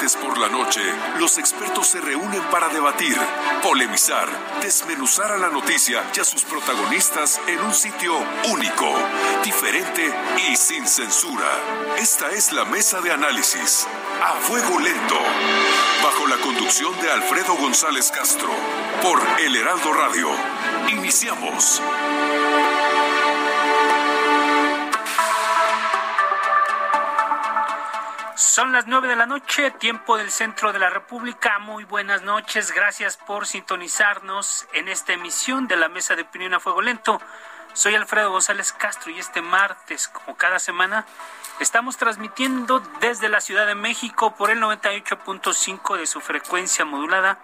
Por la noche, los expertos se reúnen para debatir, polemizar, desmenuzar a la noticia y a sus protagonistas en un sitio único, diferente y sin censura. Esta es la mesa de análisis, a fuego lento, bajo la conducción de Alfredo González Castro, por El Heraldo Radio. Iniciamos. Son las nueve de la noche, tiempo del centro de la República. Muy buenas noches, gracias por sintonizarnos en esta emisión de la Mesa de Opinión a Fuego Lento. Soy Alfredo González Castro y este martes, como cada semana, estamos transmitiendo desde la Ciudad de México por el 98.5 de su frecuencia modulada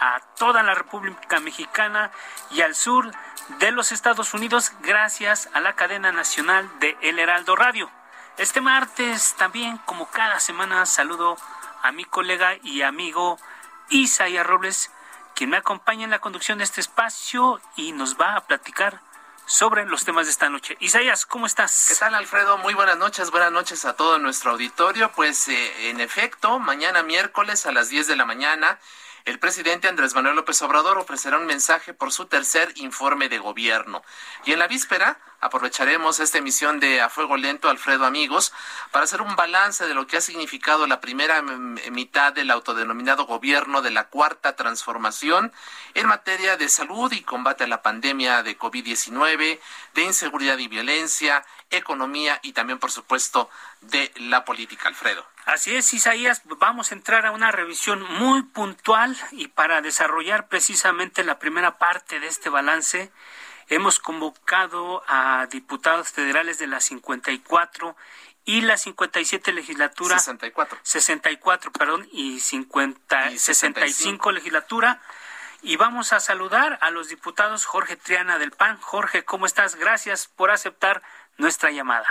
a toda la República Mexicana y al sur de los Estados Unidos gracias a la cadena nacional de El Heraldo Radio. Este martes también, como cada semana, saludo a mi colega y amigo Isaías Robles, quien me acompaña en la conducción de este espacio y nos va a platicar sobre los temas de esta noche. Isaías, ¿cómo estás? ¿Qué tal, Alfredo? Muy buenas noches, buenas noches a todo nuestro auditorio. Pues, eh, en efecto, mañana miércoles a las 10 de la mañana el presidente Andrés Manuel López Obrador ofrecerá un mensaje por su tercer informe de gobierno. Y en la víspera aprovecharemos esta emisión de A Fuego Lento, Alfredo Amigos, para hacer un balance de lo que ha significado la primera mitad del autodenominado gobierno de la cuarta transformación en materia de salud y combate a la pandemia de COVID-19, de inseguridad y violencia, economía y también, por supuesto, de la política, Alfredo. Así es, Isaías, vamos a entrar a una revisión muy puntual y para desarrollar precisamente la primera parte de este balance, hemos convocado a diputados federales de la 54 y la 57 legislatura 64 64 perdón y 50 y 65 legislatura y vamos a saludar a los diputados Jorge Triana del PAN. Jorge, ¿cómo estás? Gracias por aceptar nuestra llamada.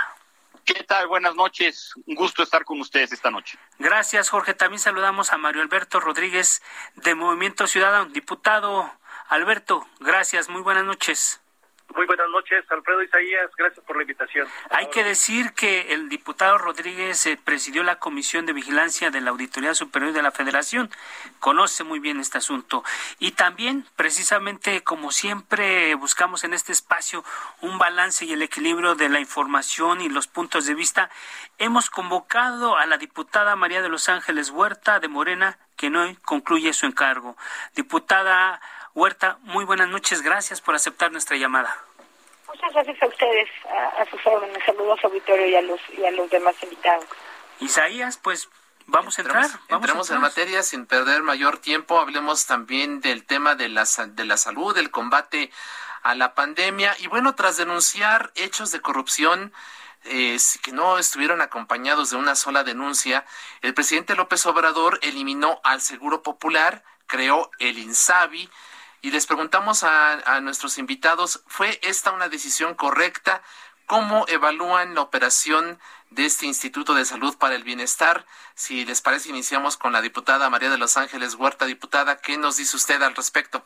¿Qué tal? Buenas noches. Un gusto estar con ustedes esta noche. Gracias, Jorge. También saludamos a Mario Alberto Rodríguez de Movimiento Ciudadano. Diputado Alberto, gracias. Muy buenas noches. Muy buenas noches, Alfredo Isaías. Gracias por la invitación. Hay que decir que el diputado Rodríguez eh, presidió la Comisión de Vigilancia de la Auditoría Superior de la Federación. Conoce muy bien este asunto. Y también, precisamente, como siempre, buscamos en este espacio un balance y el equilibrio de la información y los puntos de vista. Hemos convocado a la diputada María de los Ángeles Huerta de Morena, que hoy concluye su encargo. Diputada Huerta, muy buenas noches. Gracias por aceptar nuestra llamada. Muchas gracias a ustedes, a, sus órdenes. Saludos a auditorio y a los, y a los demás invitados. Isaías, pues Vamos a entrar. Vamos entremos en materia sin perder mayor tiempo. Hablemos también del tema de la, de la salud, del combate a la pandemia. Y bueno, tras denunciar hechos de corrupción eh, que no estuvieron acompañados de una sola denuncia, el presidente López Obrador eliminó al Seguro Popular, creó el INSABI, y les preguntamos a, nuestros invitados, ¿fue esta una decisión correcta? ¿Cómo evalúan la operación de este Instituto de Salud para el Bienestar? Si les parece, iniciamos con la diputada María de los Ángeles Huerta. Diputada, ¿qué nos dice usted al respecto?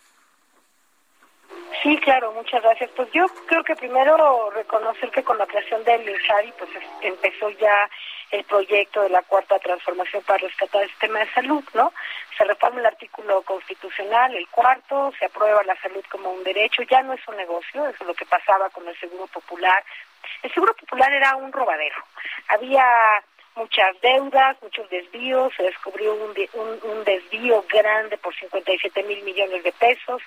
Sí, claro, muchas gracias. Pues yo creo que primero reconocer que con la creación del INSARI pues empezó ya el proyecto de la cuarta transformación para rescatar el sistema de salud, ¿no? Se reforma el artículo constitucional, el cuarto, se aprueba la salud como un derecho, ya no es un negocio, es lo que pasaba con el Seguro Popular. El Seguro Popular era un robadero. Había muchas deudas, muchos desvíos, se descubrió un, un, un desvío grande por 57 mil millones de pesos.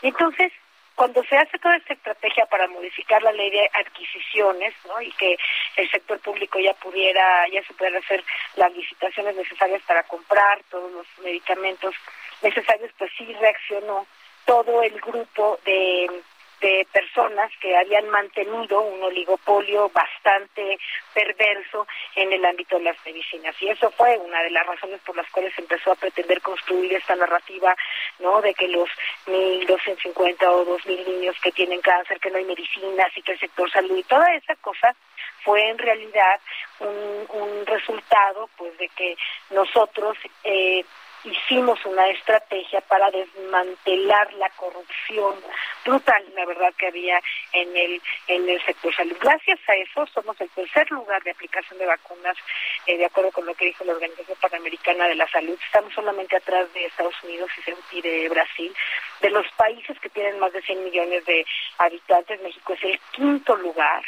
Y entonces cuando se hace toda esta estrategia para modificar la ley de adquisiciones, ¿no? Y que el sector público ya pudiera, ya se pudiera hacer las licitaciones necesarias para comprar todos los medicamentos necesarios, pues sí reaccionó todo el grupo de de personas que habían mantenido un oligopolio bastante perverso en el ámbito de las medicinas. Y eso fue una de las razones por las cuales empezó a pretender construir esta narrativa, ¿no? De que los 1.250 o 2.000 niños que tienen cáncer, que no hay medicinas y que el sector salud y toda esa cosa fue en realidad un, un resultado pues de que nosotros eh, hicimos una estrategia para desmantelar la corrupción brutal, la verdad, que había en el en el sector salud. Gracias a eso somos el tercer lugar de aplicación de vacunas, eh, de acuerdo con lo que dijo la Organización Panamericana de la Salud. Estamos solamente atrás de Estados Unidos y de Brasil. De los países que tienen más de 100 millones de habitantes, México es el quinto lugar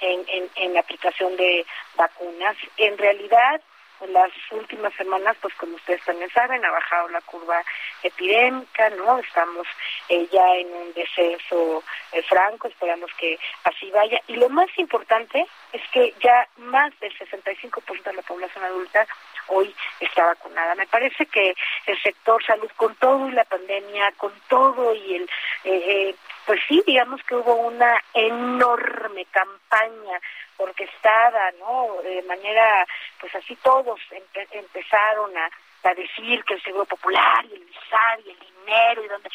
en, en, en aplicación de vacunas. En realidad, en las últimas semanas, pues como ustedes también saben, ha bajado la curva epidémica, ¿no? Estamos eh, ya en un descenso eh, franco, esperamos que así vaya. Y lo más importante es que ya más del 65% de la población adulta hoy está vacunada. Me parece que el sector salud, con todo y la pandemia, con todo y el... Eh, pues sí, digamos que hubo una enorme campaña orquestada, ¿no? De manera, pues así todos empezaron a, a, decir que el Seguro Popular y el ISAR y el dinero y donde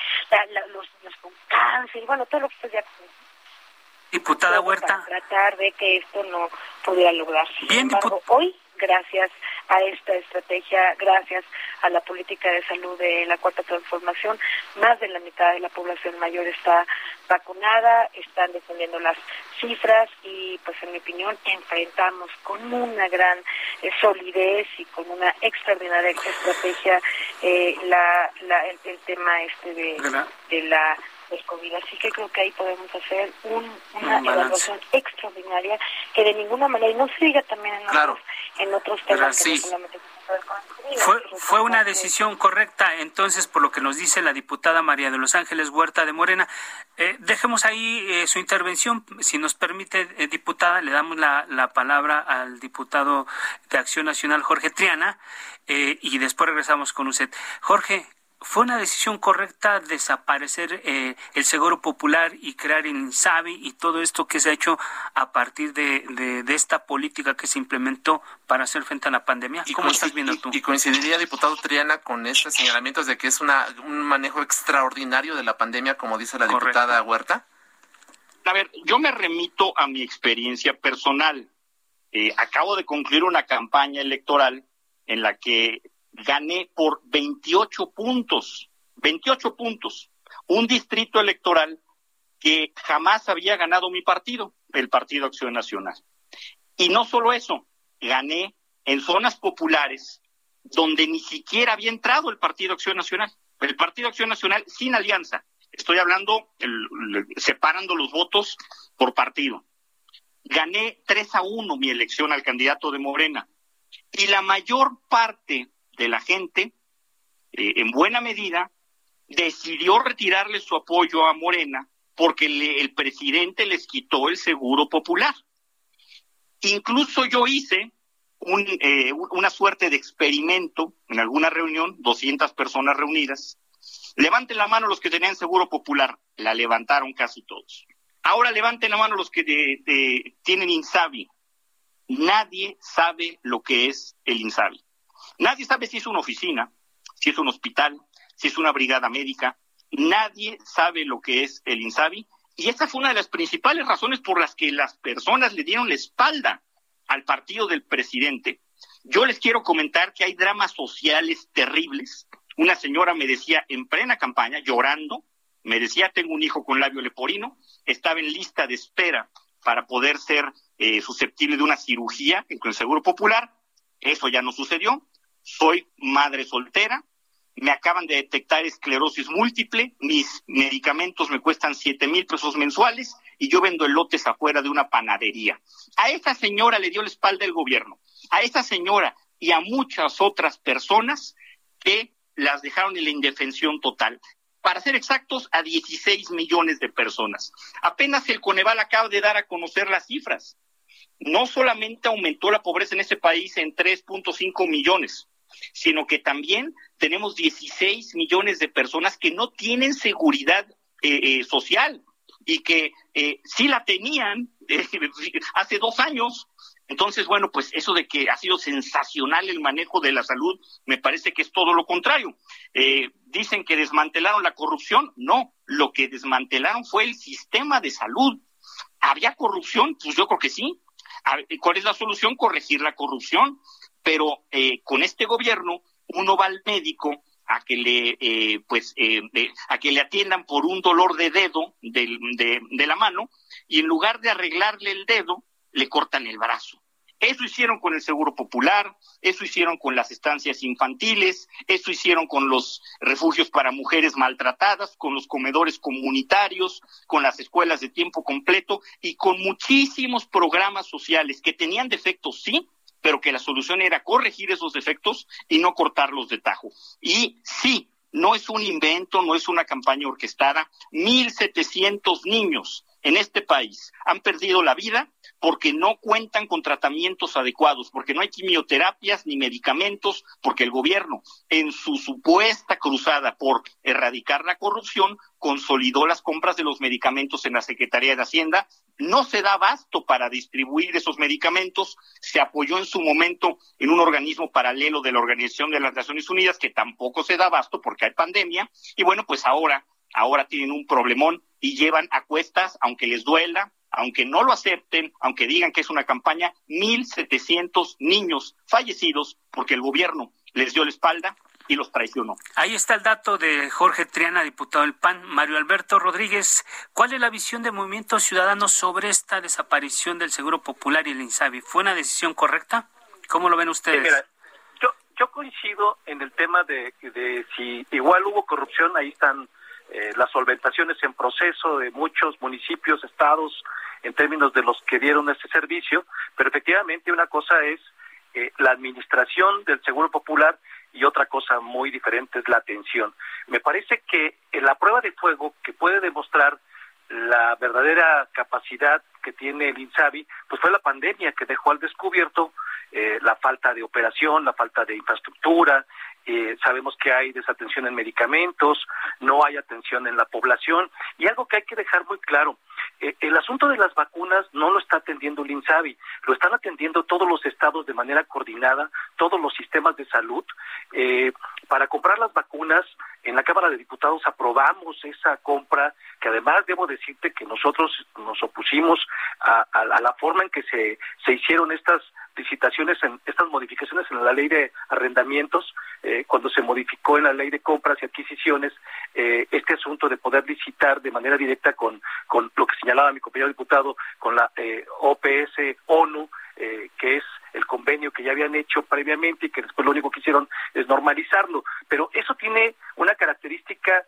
los niños con cáncer y bueno, todo lo que usted ya Diputada Huerta. Para tratar de que esto no pudiera lograrse. Bien, Sin hoy, gracias a esta estrategia, gracias a la política de salud de la cuarta transformación, más de la mitad de la población mayor está vacunada, están defendiendo las cifras y pues en mi opinión enfrentamos con una gran eh, solidez y con una extraordinaria estrategia eh, la, la el, tema este de, de la del COVID. Así que creo que ahí podemos hacer una evaluación extraordinaria que de ninguna manera, y no se diga también en, otros, en otros temas que solamente fue, fue una decisión correcta, entonces, por lo que nos dice la diputada María de los Ángeles Huerta de Morena. Eh, dejemos ahí eh, su intervención. Si nos permite, eh, diputada, le damos la, la, palabra al diputado de Acción Nacional, Jorge Triana, y después regresamos con usted. Jorge, ¿Fue una decisión correcta desaparecer eh, el Seguro Popular y crear el INSABI y todo esto que se ha hecho a partir de, de, esta política que se implementó para hacer frente a la pandemia? ¿Cómo estás viendo tú? Y, coincidiría, diputado Triana, con estos señalamientos de que es una, un manejo extraordinario de la pandemia, como dice la diputada Huerta. A ver, yo me remito a mi experiencia personal. Eh, acabo de concluir una campaña electoral en la que gané por 28 puntos, 28 puntos, un distrito electoral que jamás había ganado mi partido, el Partido Acción Nacional. Y no solo eso, gané en zonas populares donde ni siquiera había entrado el Partido Acción Nacional, el Partido Acción Nacional sin alianza. Estoy hablando, separando los votos por partido. Gané 3 a 1 mi elección al candidato de Morena. Y la mayor parte de la gente, eh, en buena medida, decidió retirarle su apoyo a Morena porque el presidente les quitó el seguro popular. Incluso yo hice eh, una suerte de experimento en alguna reunión, 200 personas reunidas. Levanten la mano los que tenían seguro popular. La levantaron casi todos. Ahora levanten la mano los que tienen INSABI. Nadie sabe lo que es el INSABI. Nadie sabe si es una oficina, si es un hospital, si es una brigada médica. Nadie sabe lo que es el INSABI. Y esa fue una de las principales razones por las que las personas le dieron la espalda al partido del presidente. Yo les quiero comentar que hay dramas sociales terribles. Una señora me decía en plena campaña, llorando, me decía, tengo un hijo con labio leporino, estaba en lista de espera para poder ser eh, susceptible de una cirugía en el Seguro Popular. Eso ya no sucedió soy madre soltera, me acaban de detectar esclerosis múltiple, mis medicamentos me cuestan siete mil pesos mensuales y yo vendo elotes afuera de una panadería. A esa señora le dio la espalda el gobierno, a esa señora y a muchas otras personas que las dejaron en la indefensión total. Para ser exactos, a 16 millones de personas. Apenas el Coneval acaba de dar a conocer las cifras. No solamente aumentó la pobreza en ese país en 3.5 millones, sino que también tenemos 16 millones de personas que no tienen seguridad eh, eh, social y que eh, sí la tenían hace dos años. Entonces, bueno, pues eso de que ha sido sensacional el manejo de la salud, me parece que es todo lo contrario. dicen que desmantelaron la corrupción. No, lo que desmantelaron fue el sistema de salud. ¿Había corrupción? Pues yo creo que sí. ¿Cuál es la solución? Corregir la corrupción. Pero eh, con este gobierno uno va al médico a que le eh, pues eh, a que le atiendan por un dolor de dedo de, de la mano y en lugar de arreglarle el dedo le cortan el brazo. Eso hicieron con el Seguro Popular, eso hicieron con las estancias infantiles, eso hicieron con los refugios para mujeres maltratadas, con los comedores comunitarios, con las escuelas de tiempo completo y con muchísimos programas sociales que tenían defectos, sí, pero que la solución era corregir esos defectos y no cortarlos de tajo. Y sí, no es un invento, no es una campaña orquestada. Mil setecientos niños en este país han perdido la vida porque no cuentan con tratamientos adecuados, porque no hay quimioterapias ni medicamentos, porque el gobierno, en su supuesta cruzada por erradicar la corrupción, consolidó las compras de los medicamentos en la Secretaría de Hacienda, no se da abasto para distribuir esos medicamentos, se apoyó en su momento en un organismo paralelo de la Organización de las Naciones Unidas que tampoco se da abasto porque hay pandemia, y bueno, pues ahora, ahora tienen un problemón y llevan a cuestas, aunque les duela, aunque no lo acepten, aunque digan que es una campaña, 1.700 niños fallecidos porque el gobierno les dio la espalda y los traicionó. Ahí está el dato de Jorge Triana, diputado del PAN. Mario Alberto Rodríguez, ¿cuál es la visión del Movimiento Ciudadano sobre esta desaparición del Seguro Popular y el INSABI? ¿Fue una decisión correcta? ¿Cómo lo ven ustedes? yo, yo coincido en el tema de, de si igual hubo corrupción, ahí están eh, las solventaciones en proceso de muchos municipios, estados, en términos de los que dieron este servicio, pero efectivamente una cosa es eh, la administración del Seguro Popular y otra cosa muy diferente es la atención. Me parece que en la prueba de fuego que puede demostrar la verdadera capacidad que tiene el INSABI, pues fue la pandemia que dejó al descubierto eh, la falta de operación, la falta de infraestructura, eh, sabemos que hay desatención en medicamentos, no hay atención en la población y algo que hay que dejar muy claro, eh, el asunto de las vacunas no lo está atendiendo el INSABI, lo están atendiendo todos los estados de manera coordinada, todos los sistemas de salud. Eh, para comprar las vacunas, en la Cámara de Diputados aprobamos esa compra, que además debo decirte que nosotros nos opusimos a, la forma en que se, se hicieron estas licitaciones, en estas modificaciones en la ley de arrendamientos, eh, cuando se modificó en la ley de compras y adquisiciones eh, este asunto de poder licitar de manera directa con, con lo que señalaba mi compañero diputado, con la eh, OPS ONU, que es el convenio que ya habían hecho previamente y que después lo único que hicieron es normalizarlo. Pero eso tiene una característica,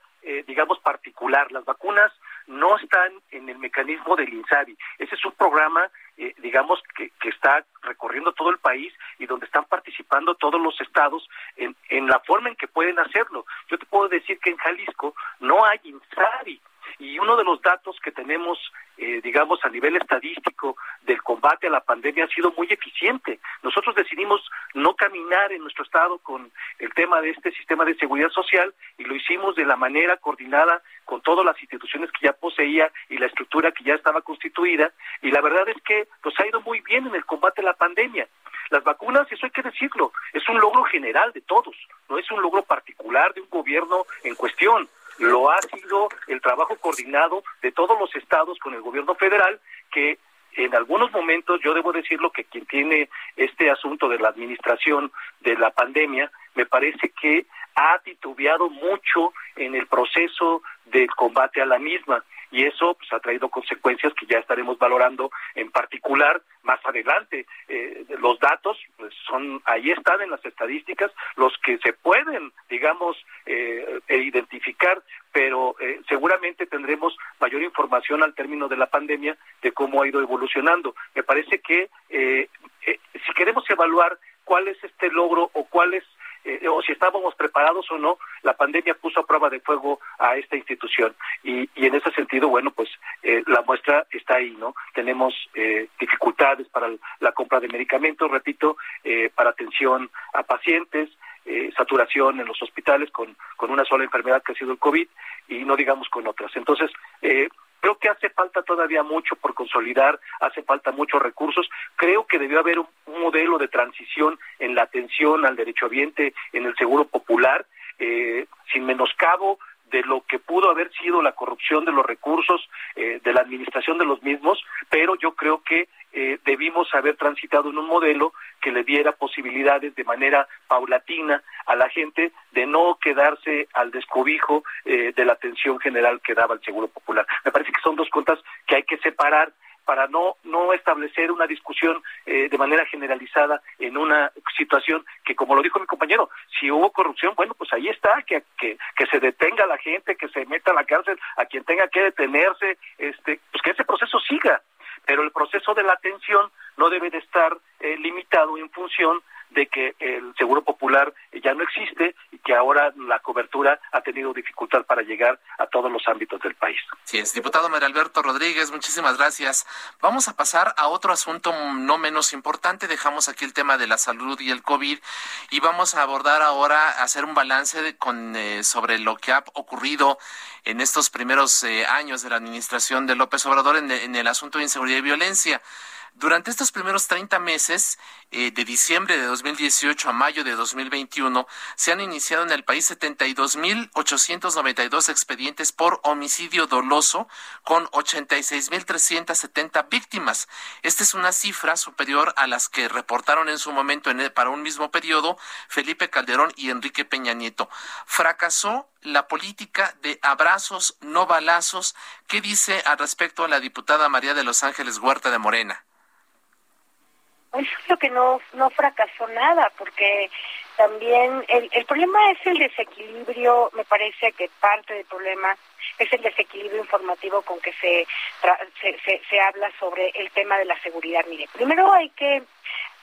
digamos, particular. Las vacunas no están en el mecanismo del INSABI. Ese es un programa, eh, digamos, que, que, está recorriendo todo el país y donde están participando todos los estados en, en la forma en que pueden hacerlo. Yo te puedo decir que en Jalisco no hay INSABI. Y uno de los datos que tenemos, eh, digamos, a nivel estadístico del combate a la pandemia ha sido muy eficiente. Nosotros decidimos no caminar en nuestro estado con el tema de este sistema de seguridad social y lo hicimos de la manera coordinada con todas las instituciones que ya poseía y la estructura que ya estaba constituida. Y la verdad es que pues ha ido muy bien en el combate a la pandemia. Las vacunas, eso hay que decirlo, es un logro general de todos, no es un logro particular de un gobierno en cuestión lo ha sido el trabajo coordinado de todos los estados con el gobierno federal que en algunos momentos, yo debo decirlo que quien tiene este asunto de la administración de la pandemia, me parece que ha titubeado mucho en el proceso del combate a la misma y eso pues, ha traído consecuencias que ya estaremos valorando en particular más adelante. Eh, los datos pues, son ahí están en las estadísticas los que se pueden, digamos, eh, identificar, pero eh, seguramente tendremos mayor información al término de la pandemia de cómo ha ido evolucionando. Me parece que si queremos evaluar cuál es este logro o cuál es eh, o si estábamos preparados o no, la pandemia puso a prueba de fuego a esta institución. Y, y en ese sentido, bueno, pues eh, la muestra está ahí, ¿no? Tenemos eh, dificultades para la compra de medicamentos, repito, para atención a pacientes, eh, saturación en los hospitales con, con una sola enfermedad que ha sido el COVID y no digamos con otras. Entonces, eh, Creo que hace falta todavía mucho por consolidar, hace falta muchos recursos. Creo que debió haber un, modelo de transición en la atención al derecho ambiente, en el seguro popular, eh, sin menoscabo de lo que pudo haber sido la corrupción de los recursos, eh, de la administración de los mismos, pero yo creo que eh, debimos haber transitado en un modelo que le diera posibilidades de manera paulatina a la gente de no quedarse al descobijo eh, de la atención general que daba el Seguro Popular. Me parece que son dos cuentas que hay que separar para no, no establecer una discusión eh, de manera generalizada en una situación que, como lo dijo mi compañero, si hubo corrupción, bueno, pues ahí está, que, que, que se detenga a la gente, que se meta a la cárcel a quien tenga que detenerse, este, pues que ese proceso siga. Pero el proceso de la atención no debe de estar eh, limitado en función de que el seguro popular ya no existe y que ahora la cobertura ha tenido dificultad para llegar a todos los ámbitos del país. Sí, es diputado María Alberto Rodríguez, muchísimas gracias. Vamos a pasar a otro asunto no menos importante. Dejamos aquí el tema de la salud y el COVID y vamos a abordar ahora, hacer un balance con, eh, sobre lo que ha ocurrido en estos primeros eh, años de la administración de López Obrador en, el asunto de inseguridad y violencia. Durante estos primeros 30 meses, eh, de diciembre de 2018 a mayo de 2021, se han iniciado en el país 72.892 expedientes por homicidio doloso, con 86.370 víctimas. Esta es una cifra superior a las que reportaron en su momento para un mismo periodo Felipe Calderón y Enrique Peña Nieto. Fracasó la política de abrazos, no balazos. ¿Qué dice al respecto a la diputada María de Los Ángeles Huerta de Morena? Pues creo que no, no fracasó nada, porque también el, el problema es el desequilibrio, me parece que parte del problema es el desequilibrio informativo con que se, se, se, se habla sobre el tema de la seguridad. Mire, primero hay que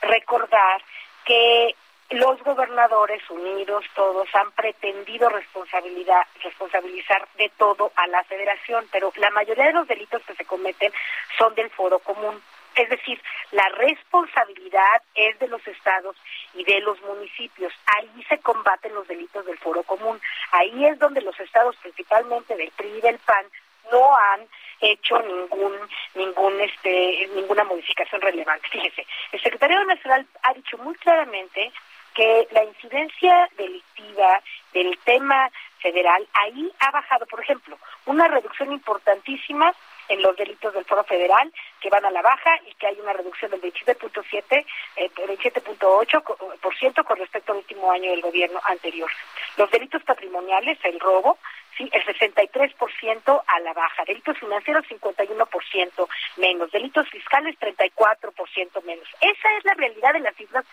recordar que los gobernadores unidos todos han pretendido responsabilidad, responsabilizar de todo a la federación, pero la mayoría de los delitos que se cometen son del foro común. Es decir, la responsabilidad es de los estados y de los municipios. Ahí se combaten los delitos del foro común. Ahí es donde los estados, principalmente del PRI y del PAN, no han hecho ningún ningún este ninguna modificación relevante. Fíjese, el secretario nacional ha dicho muy claramente que la incidencia delictiva del tema federal ahí ha bajado, por ejemplo, una reducción importantísima en los delitos del Foro Federal que van a la baja y que hay una reducción del 27.7, eh, 27.8% con respecto al último año del gobierno anterior. Los delitos patrimoniales, el robo, sí, el 63% a la baja. Delitos financieros, 51% menos. Delitos fiscales, 34% menos. Esa es la realidad de las cifras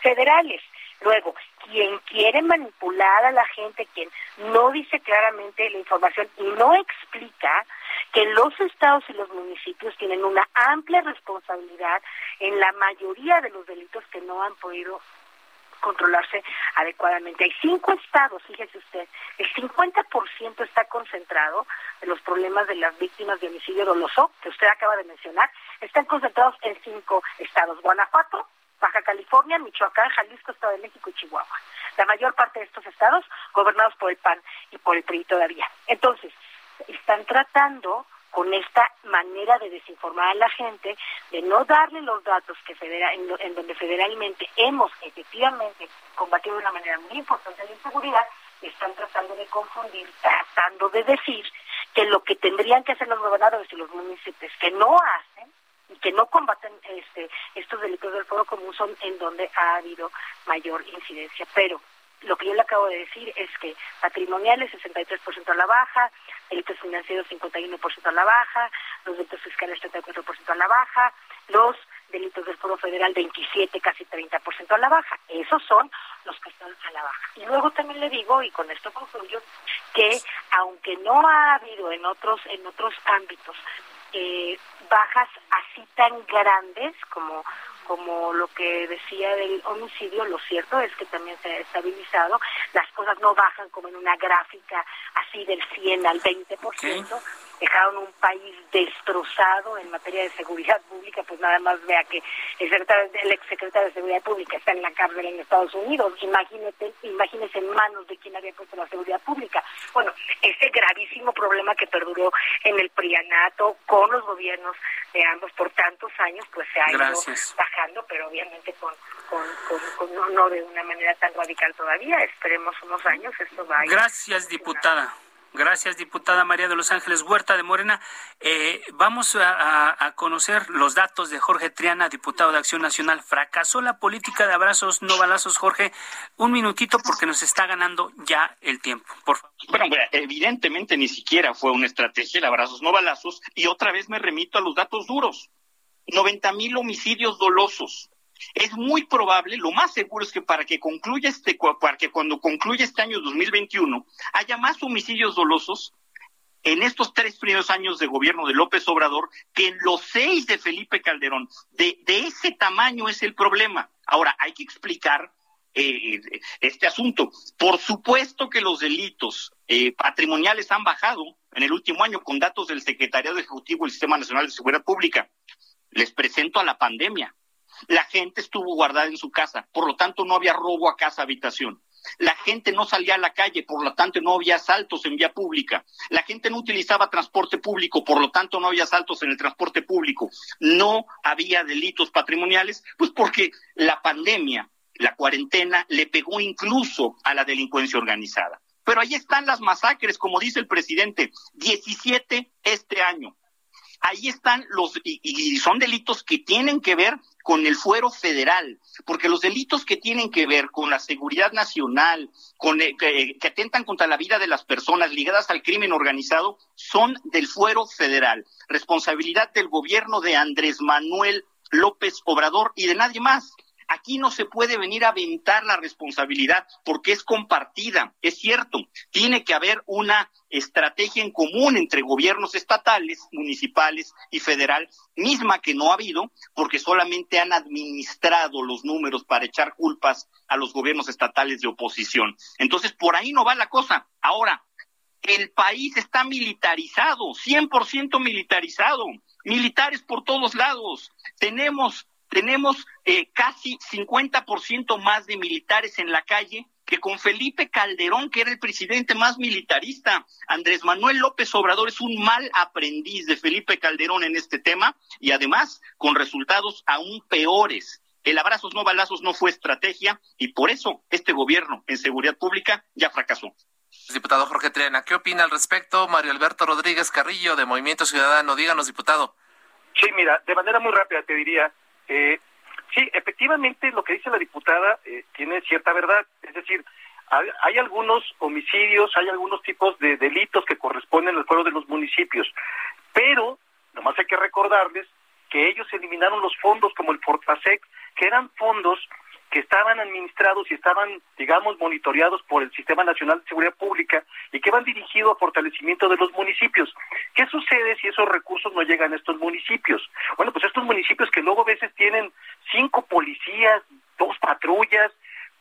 federales. Luego, quien quiere manipular a la gente, quien no dice claramente la información y no explica que los estados y los municipios tienen una amplia responsabilidad en la mayoría de los delitos que no han podido controlarse adecuadamente. Hay cinco estados, fíjese usted, el 50% está concentrado de los problemas de las víctimas de homicidio doloso, que usted acaba de mencionar, están concentrados en cinco estados, Guanajuato, Baja California, Michoacán, Jalisco, Estado de México y Chihuahua. La mayor parte de estos estados gobernados por el PAN y por el PRI todavía. Entonces, están tratando con esta manera de desinformar a la gente, de no darle los datos que federa, en, en, donde federalmente hemos efectivamente combatido de una manera muy importante la inseguridad, están tratando de confundir, tratando de decir que lo que tendrían que hacer los gobernadores y los municipios que no hacen que no combaten este, estos delitos del foro común son en donde ha habido mayor incidencia. Pero lo que yo le acabo de decir es que patrimoniales 63% a la baja, delitos financieros 51% a la baja, los delitos fiscales 34% a la baja, los delitos del Foro Federal 27, casi 30% a la baja. Esos son los que están a la baja. Y luego también le digo, y con esto concluyo, que aunque no ha habido en otros, en otros ámbitos eh, bajas así tan grandes como como lo que decía del homicidio, lo cierto es que también se ha estabilizado, las cosas no bajan como en una gráfica así del 100 al 20%, dejaron un país destrozado en materia de seguridad pública, pues nada más vea que el, secretario, el exsecretario de Seguridad Pública está en la cárcel en Estados Unidos. Imagínate, imagínese en manos de quien había puesto la seguridad pública. Bueno, ese gravísimo problema que perduró en el prianato con los gobiernos de ambos por tantos años, pues se ha ido bajando, pero obviamente con, con, no, de una manera tan radical todavía. Esperemos unos años, esto va a ir. Gracias, diputada. Gracias, diputada María de los Ángeles Huerta de Morena. Eh, vamos a, conocer los datos de Jorge Triana, diputado de Acción Nacional. Fracasó la política de abrazos, no balazos, Jorge. Un minutito porque nos está ganando ya el tiempo. Por. Bueno, evidentemente ni siquiera fue una estrategia el abrazos, no balazos. Y otra vez me remito a los datos duros. 90 mil homicidios dolosos, es muy probable, lo más seguro es que para que concluya este, para que cuando concluya este año 2021 haya más homicidios dolosos en estos tres primeros años de gobierno de López Obrador que en los seis de Felipe Calderón. De, ese tamaño es el problema. Ahora, hay que explicar eh, este asunto. Por supuesto que los delitos eh, patrimoniales han bajado en el último año con datos del Secretariado Ejecutivo del Sistema Nacional de Seguridad Pública. Les presento a la pandemia la gente estuvo guardada en su casa, por lo tanto no había robo a casa habitación. La gente no salía a la calle, por lo tanto no había asaltos en vía pública. La gente no utilizaba transporte público, por lo tanto no había asaltos en el transporte público. No había delitos patrimoniales, pues porque la pandemia, la cuarentena, le pegó incluso a la delincuencia organizada. Pero ahí están las masacres, como dice el presidente, 17 este año ahí están los, y, son delitos que tienen que ver con el fuero federal, porque los delitos que tienen que ver con la seguridad nacional, con, eh, que, que, atentan contra la vida de las personas ligadas al crimen organizado, son del fuero federal, responsabilidad del gobierno de Andrés Manuel López Obrador y de nadie más. Aquí no se puede venir a aventar la responsabilidad porque es compartida, es cierto. Tiene que haber una estrategia en común entre gobiernos estatales, municipales y federal, misma que no ha habido porque solamente han administrado los números para echar culpas a los gobiernos estatales de oposición. Entonces, por ahí no va la cosa. Ahora, el país está militarizado, 100% militarizado, militares por todos lados. Tenemos tenemos eh, casi 50% más de militares en la calle que con Felipe Calderón, que era el presidente más militarista. Andrés Manuel López Obrador es un mal aprendiz de Felipe Calderón en este tema y además con resultados aún peores. El abrazos no balazos no fue estrategia y por eso este gobierno en seguridad pública ya fracasó. Diputado Jorge Triana, ¿qué opina al respecto? Mario Alberto Rodríguez Carrillo de Movimiento Ciudadano, díganos, diputado. Sí, mira, de manera muy rápida te diría, eh, sí, efectivamente lo que dice la diputada eh, tiene cierta verdad. Es decir, hay, algunos homicidios, hay algunos tipos de delitos que corresponden al fuero de los municipios, pero nomás hay que recordarles que ellos eliminaron los fondos como el Fortasec, que eran fondos que estaban administrados y estaban, digamos, monitoreados por el Sistema Nacional de Seguridad Pública y que van dirigidos a fortalecimiento de los municipios. ¿Qué sucede si esos recursos no llegan a estos municipios? Bueno, pues estos municipios que luego a veces tienen cinco policías, dos patrullas,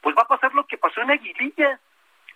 pues va a pasar lo que pasó en Aguililla,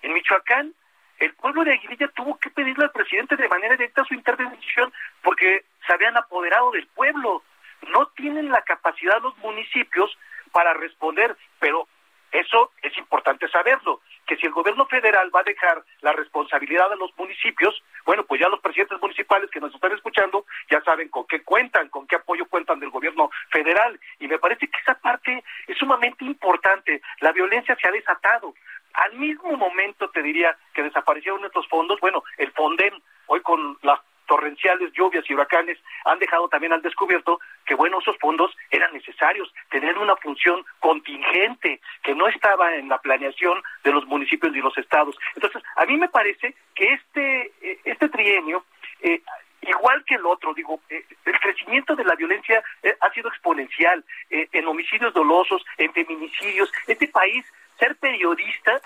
en Michoacán. El pueblo de Aguililla tuvo que pedirle al presidente de manera directa su intervención porque se habían apoderado del pueblo. No tienen la capacidad los municipios para responder, pero eso es importante saberlo, que si el gobierno federal va a dejar la responsabilidad a los municipios, bueno, pues ya los presidentes municipales que nos están escuchando ya saben con qué cuentan, con qué apoyo cuentan del gobierno federal. Y me parece que esa parte es sumamente importante. La violencia se ha desatado. Al mismo momento te diría que desaparecieron estos fondos, bueno, el FONDEM, hoy con las torrenciales lluvias y huracanes han dejado también al descubierto que, bueno, esos fondos eran necesarios, tener una función contingente que no estaba en la planeación de los municipios y los estados. Entonces, a mí me parece que este, eh, este trienio, eh, igual que el otro, digo, eh, el crecimiento de la violencia ha sido exponencial en homicidios dolosos, en feminicidios. Este país, ser periodista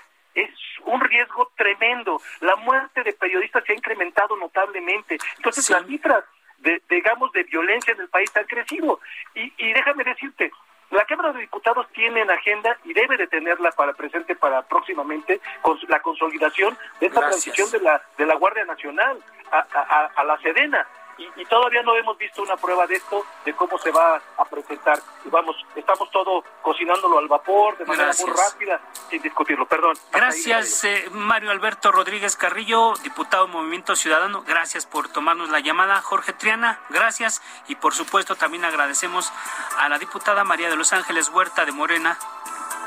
un riesgo tremendo. La muerte de periodistas se ha incrementado notablemente. Entonces las cifras, de, digamos, de violencia en el país han crecido. Y, y déjame decirte, la Cámara de Diputados tiene en agenda y debe de tenerla para presente para próximamente con la consolidación de esta transición de la de la Guardia Nacional. a la Sedena y, todavía no hemos visto una prueba de esto, de cómo se va a presentar. Vamos, estamos todo cocinándolo al vapor de manera muy rápida, sin discutirlo. Perdón. Gracias, eh, Mario Alberto Rodríguez Carrillo, diputado Movimiento Ciudadano. Gracias por tomarnos la llamada. Jorge Triana, gracias. Y por supuesto también agradecemos a la diputada María de los Ángeles Huerta de Morena,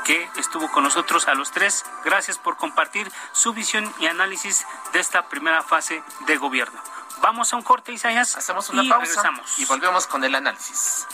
que estuvo con nosotros a los tres. Gracias por compartir su visión y análisis de esta primera fase de gobierno. Vamos a un corte, Isaías. Hacemos una pausa y volvemos con el análisis.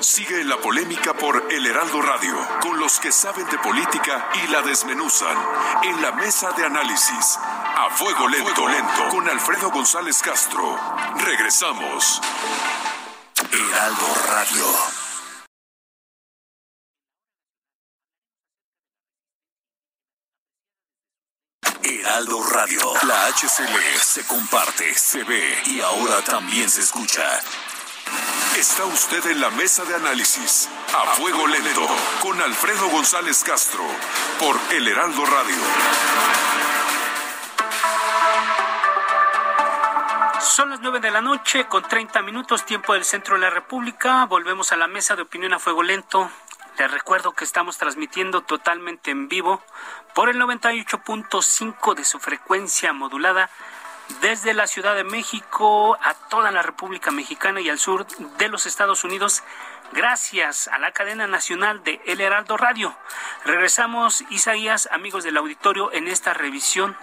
Sigue la polémica por El Heraldo Radio, con los que saben de política y la desmenuzan, en la mesa de análisis. A fuego lento, lento, con Alfredo González Castro. Regresamos. Heraldo Radio. Heraldo Radio. La HCL se comparte, se ve y ahora también se escucha. Está usted en la mesa de análisis. A fuego lento. Con Alfredo González Castro. Por El Heraldo Radio. Son las nueve de la noche con 30 minutos tiempo del centro de la República. Volvemos a la mesa de opinión a fuego lento. Les recuerdo que estamos transmitiendo totalmente en vivo por el 98.5 de su frecuencia modulada desde la Ciudad de México a toda la República Mexicana y al sur de los Estados Unidos, gracias a la cadena nacional de El Heraldo Radio. Regresamos, Isaías, amigos del auditorio, en esta revisión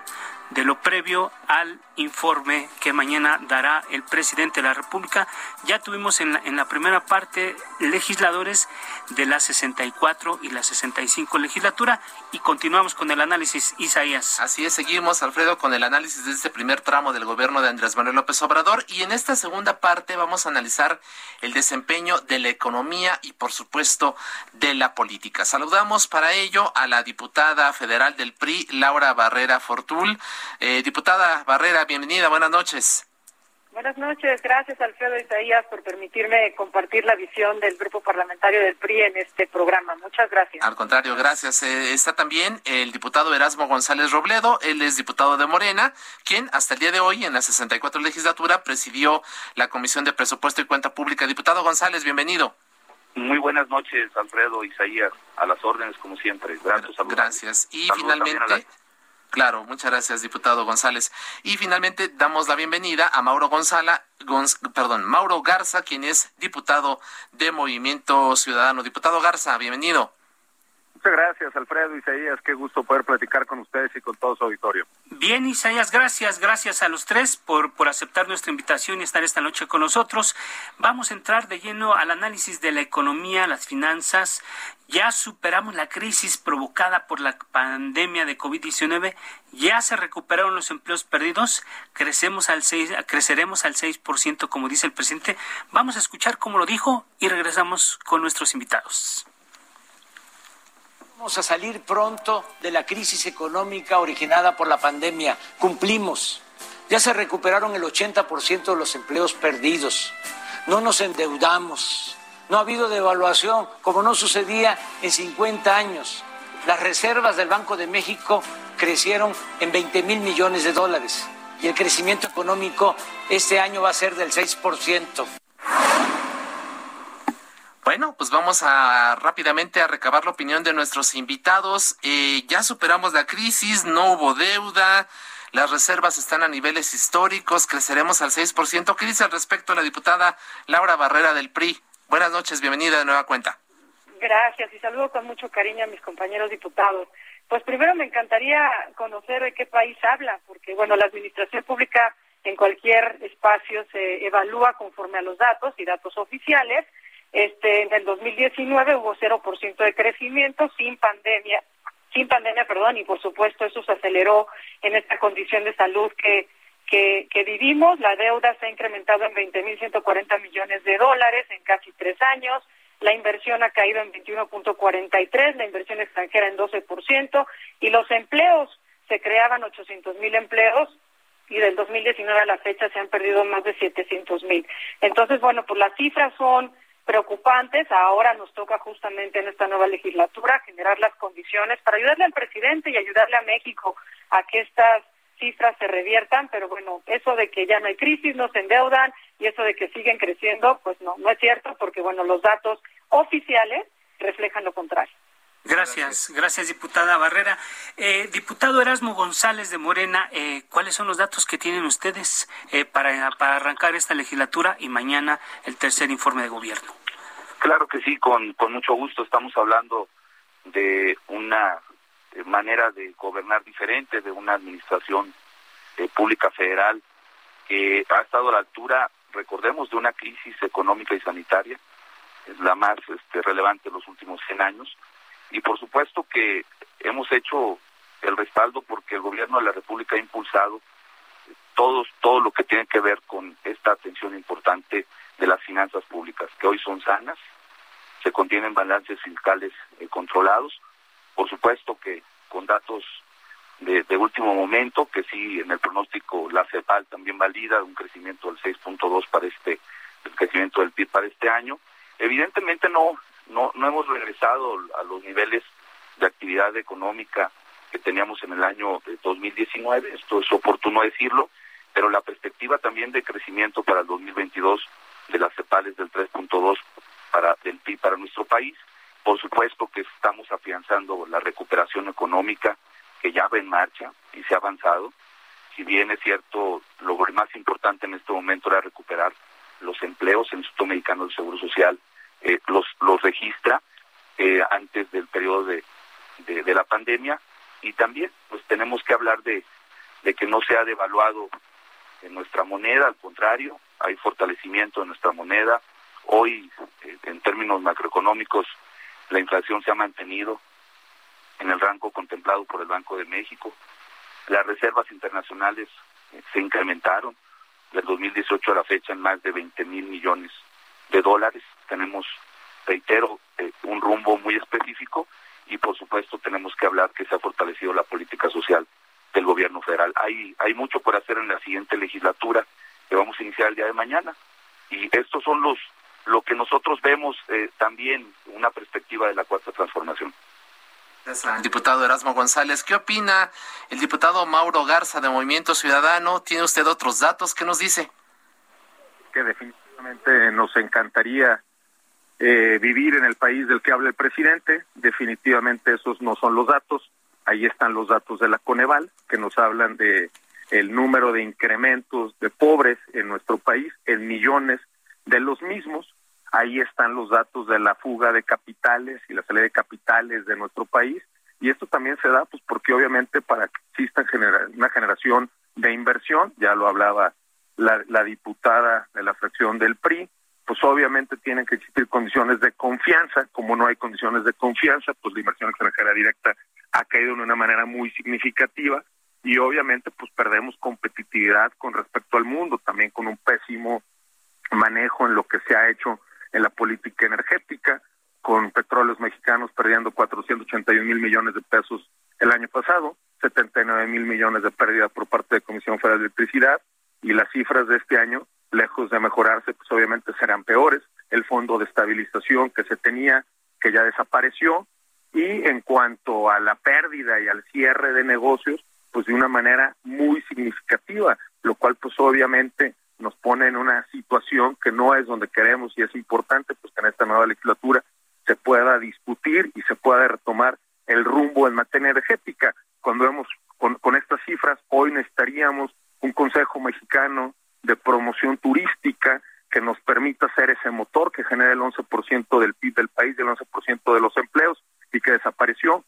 de lo previo al informe que mañana dará el presidente de la República. Ya tuvimos en la, en la primera parte legisladores de la 64 y la 65 legislatura y continuamos con el análisis, Isaías. Así es, seguimos, Alfredo, con el análisis de este primer tramo del gobierno de Andrés Manuel López Obrador y en esta segunda parte vamos a analizar el desempeño de la economía y, por supuesto, de la política. Saludamos para ello a la diputada federal del PRI, Laura Barrera Fortul. Eh, diputada Barrera, bienvenida, buenas noches. Buenas noches, gracias Alfredo Isaías por permitirme compartir la visión del grupo parlamentario del PRI en este programa. Muchas gracias. Al contrario, gracias. Eh, está también el diputado Erasmo González Robledo, él es diputado de Morena, quien hasta el día de hoy en la 64 legislatura presidió la Comisión de Presupuesto y Cuenta Pública. Diputado González, bienvenido. Muy buenas noches, Alfredo Isaías, a las órdenes como siempre. Gracias. Gracias. Y finalmente Claro, muchas gracias, diputado González. Y finalmente damos la bienvenida a Mauro Gonzala, perdón, Mauro Garza, quien es diputado de Movimiento Ciudadano. Diputado Garza, bienvenido. Muchas gracias, Alfredo Isaías. Qué gusto poder platicar con ustedes y con todo su auditorio. Bien, Isaías, gracias. Gracias a los tres por, por aceptar nuestra invitación y estar esta noche con nosotros. Vamos a entrar de lleno al análisis de la economía, las finanzas. Ya superamos la crisis provocada por la pandemia de COVID-19. Ya se recuperaron los empleos perdidos. Crecemos al 6, creceremos al 6%, como dice el presidente. Vamos a escuchar cómo lo dijo y regresamos con nuestros invitados. Vamos a salir pronto de la crisis económica originada por la pandemia. Cumplimos. Ya se recuperaron el 80% de los empleos perdidos. No nos endeudamos. No ha habido devaluación como no sucedía en 50 años. Las reservas del Banco de México crecieron en 20 mil millones de dólares y el crecimiento económico este año va a ser del 6%. Bueno, pues vamos a rápidamente a recabar la opinión de nuestros invitados. Eh, ya superamos la crisis, no hubo deuda, las reservas están a niveles históricos, creceremos al 6%. ¿Qué dice al respecto la diputada Laura Barrera del PRI? Buenas noches, bienvenida de nueva cuenta. Gracias y saludo con mucho cariño a mis compañeros diputados. Pues primero me encantaría conocer de qué país habla, porque bueno, la administración pública en cualquier espacio se evalúa conforme a los datos y datos oficiales este, en el 2019 hubo 0% de crecimiento sin pandemia, sin pandemia, perdón, y por supuesto eso se aceleró en esta condición de salud que, que, que vivimos. La deuda se ha incrementado en 20.140 millones de dólares en casi tres años. La inversión ha caído en 21.43, la inversión extranjera en 12%, y los empleos se creaban 800 mil empleos y del 2019 a la fecha se han perdido más de 700 mil. Entonces, bueno, pues las cifras son preocupantes. Ahora nos toca justamente en esta nueva legislatura generar las condiciones para ayudarle al presidente y ayudarle a México a que estas cifras se reviertan, pero bueno, eso de que ya no hay crisis, no se endeudan y eso de que siguen creciendo, pues no, no es cierto porque bueno, los datos oficiales reflejan lo contrario. Gracias, gracias diputada Barrera. Eh, diputado Erasmo González de Morena, eh, ¿cuáles son los datos que tienen ustedes eh, para, para arrancar esta legislatura y mañana el tercer informe de gobierno? Claro que sí, con, con mucho gusto. Estamos hablando de una manera de gobernar diferente, de una administración pública federal que ha estado a la altura, recordemos, de una crisis económica y sanitaria, es la más este, relevante de los últimos 100 años y por supuesto que hemos hecho el respaldo porque el gobierno de la República ha impulsado todos todo lo que tiene que ver con esta atención importante de las finanzas públicas, que hoy son sanas, se contienen balances fiscales eh, controlados, por supuesto que con datos de, último momento, que sí en el pronóstico la CEPAL también valida un crecimiento del 6.2 para este el crecimiento del PIB para este año. Evidentemente no no, no hemos regresado a los niveles de actividad económica que teníamos en el año 2019, esto es oportuno decirlo, pero la perspectiva también de crecimiento para el 2022 de las CEPALes del 3.2 para del PIB para nuestro país. Por supuesto que estamos afianzando la recuperación económica que ya va en marcha y se ha avanzado. Si bien es cierto, lo más importante en este momento era recuperar los empleos, el Instituto Mexicano del Seguro Social eh, los, los registra eh, antes del periodo de, de, la pandemia y también pues tenemos que hablar de, de que no se ha devaluado en nuestra moneda, al contrario, hay fortalecimiento de nuestra moneda. Hoy, eh, en términos macroeconómicos, la inflación se ha mantenido en el rango contemplado por el Banco de México. Las reservas internacionales se incrementaron del 2018 a la fecha en más de 20 mil millones de dólares. Tenemos, reitero, eh, un rumbo muy específico y por supuesto tenemos que hablar que se ha fortalecido la política social del gobierno federal. Hay, hay mucho por hacer en la siguiente legislatura que vamos a iniciar el día de mañana y estos son los lo que nosotros vemos eh, también una perspectiva de la cuarta transformación. El diputado Erasmo González, ¿qué opina el diputado Mauro Garza de Movimiento Ciudadano? ¿Tiene usted otros datos? ¿Qué nos dice? Que definitivamente nos encantaría eh, vivir en el país del que habla el presidente. Definitivamente esos no son los datos. Ahí están los datos de la Coneval que nos hablan de el número de incrementos de pobres en nuestro país en millones de los mismos. Ahí están los datos de la fuga de capitales y la salida de capitales de nuestro país. Y esto también se da pues porque obviamente para que exista una generación de inversión, ya lo hablaba la, diputada de la fracción del PRI, pues obviamente tienen que existir condiciones de confianza. Como no hay condiciones de confianza, pues la inversión extranjera directa ha caído de una manera muy significativa y obviamente pues perdemos competitividad con respecto al mundo, también con un pésimo manejo en lo que se ha hecho en la política energética, con petróleos mexicanos perdiendo 481 mil millones de pesos el año pasado, 79 mil millones de pérdida por parte de Comisión Federal de Electricidad, y las cifras de este año, lejos de mejorarse, pues obviamente serán peores. El fondo de estabilización que se tenía, que ya desapareció, y en cuanto a la pérdida y al cierre de negocios, pues de una manera muy significativa, lo cual pues obviamente nos pone en una situación que no es donde queremos y es importante pues que en esta nueva legislatura se pueda discutir y se pueda retomar el rumbo en materia energética. Cuando vemos con, con estas cifras, hoy necesitaríamos un Consejo Mexicano de Promoción Turística que nos permita ser ese motor que genera el 11% del PIB del país y el 11% de los empleos y que desapareció.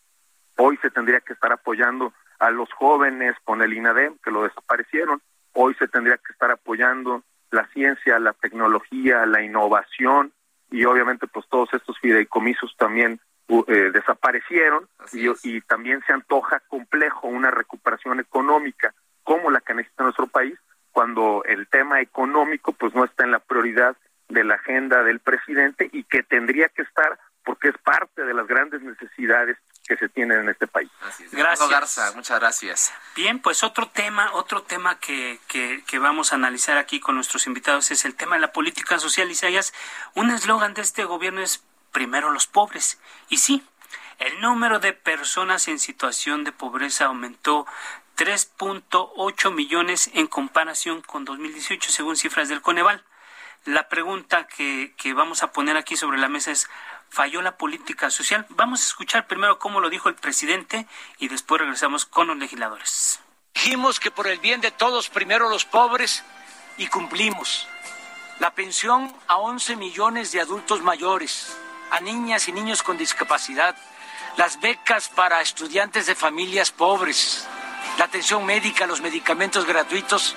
Hoy se tendría que estar apoyando a los jóvenes con el INADEM, que lo desaparecieron. Hoy se tendría que estar apoyando la ciencia, la tecnología, la innovación y obviamente pues todos estos fideicomisos también eh, desaparecieron y, y también se antoja complejo una recuperación económica como la que necesita nuestro país, cuando el tema económico pues no está en la prioridad de la agenda del presidente y que tendría que estar porque es parte de las grandes necesidades que se tienen en este país. Gracias. Garza, muchas gracias. Bien, pues otro tema, otro tema que, que, que, vamos a analizar aquí con nuestros invitados es el tema de la política social. Isaías, un eslogan de este gobierno es primero los pobres. Y sí, el número de personas en situación de pobreza aumentó 3.8 millones en comparación con 2018, según cifras del Coneval. La pregunta que, que vamos a poner aquí sobre la mesa es, ¿falló la política social? Vamos a escuchar primero cómo lo dijo el presidente y después regresamos con los legisladores. Dijimos que por el bien de todos, primero los pobres, y cumplimos. La pensión a 11 millones de adultos mayores, a niñas y niños con discapacidad, las becas para estudiantes de familias pobres, la atención médica, los medicamentos gratuitos,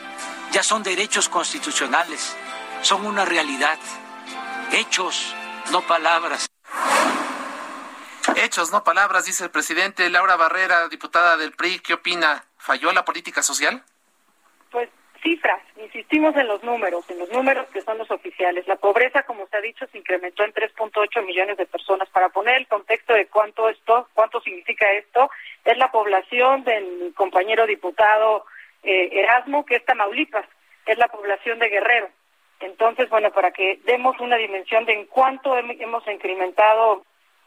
ya son derechos constitucionales, son una realidad. Hechos, no palabras. Hechos, no palabras, dice el presidente. Laura Barrera, diputada del PRI, ¿qué opina? ¿Falló la política social? Pues cifras, insistimos en los números, en los números que son los oficiales. La pobreza, como se ha dicho, se incrementó en 3.8 millones de personas. Para poner el contexto de cuánto esto, cuánto significa esto, es la población del compañero diputado eh, Erasmo, que es Tamaulipas, es la población de Guerrero. Entonces, bueno, para que demos una dimensión de en cuánto hemos incrementado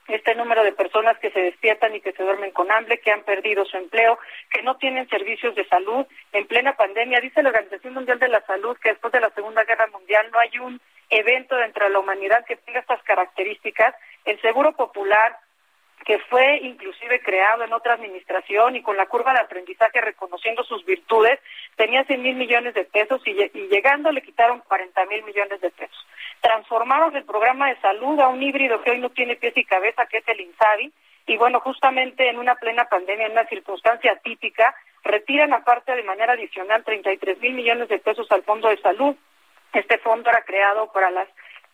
este número de personas que se despiertan y que se duermen con hambre, que han perdido su empleo, que no tienen servicios de salud en plena pandemia. Dice la Organización Mundial de la Salud que después de la Segunda Guerra Mundial no hay un evento dentro de la humanidad que tenga estas características. El Seguro Popular que fue inclusive creado en otra administración y con la curva de aprendizaje reconociendo sus virtudes, tenía 100 mil millones de pesos y, y, llegando le quitaron 40 mil millones de pesos. Transformaron el programa de salud a un híbrido que hoy no tiene pies y cabeza, que es el INSABI, y bueno, justamente en una plena pandemia, en una circunstancia típica, retiran aparte de manera adicional 33 mil millones de pesos al Fondo de Salud. Este fondo era creado para las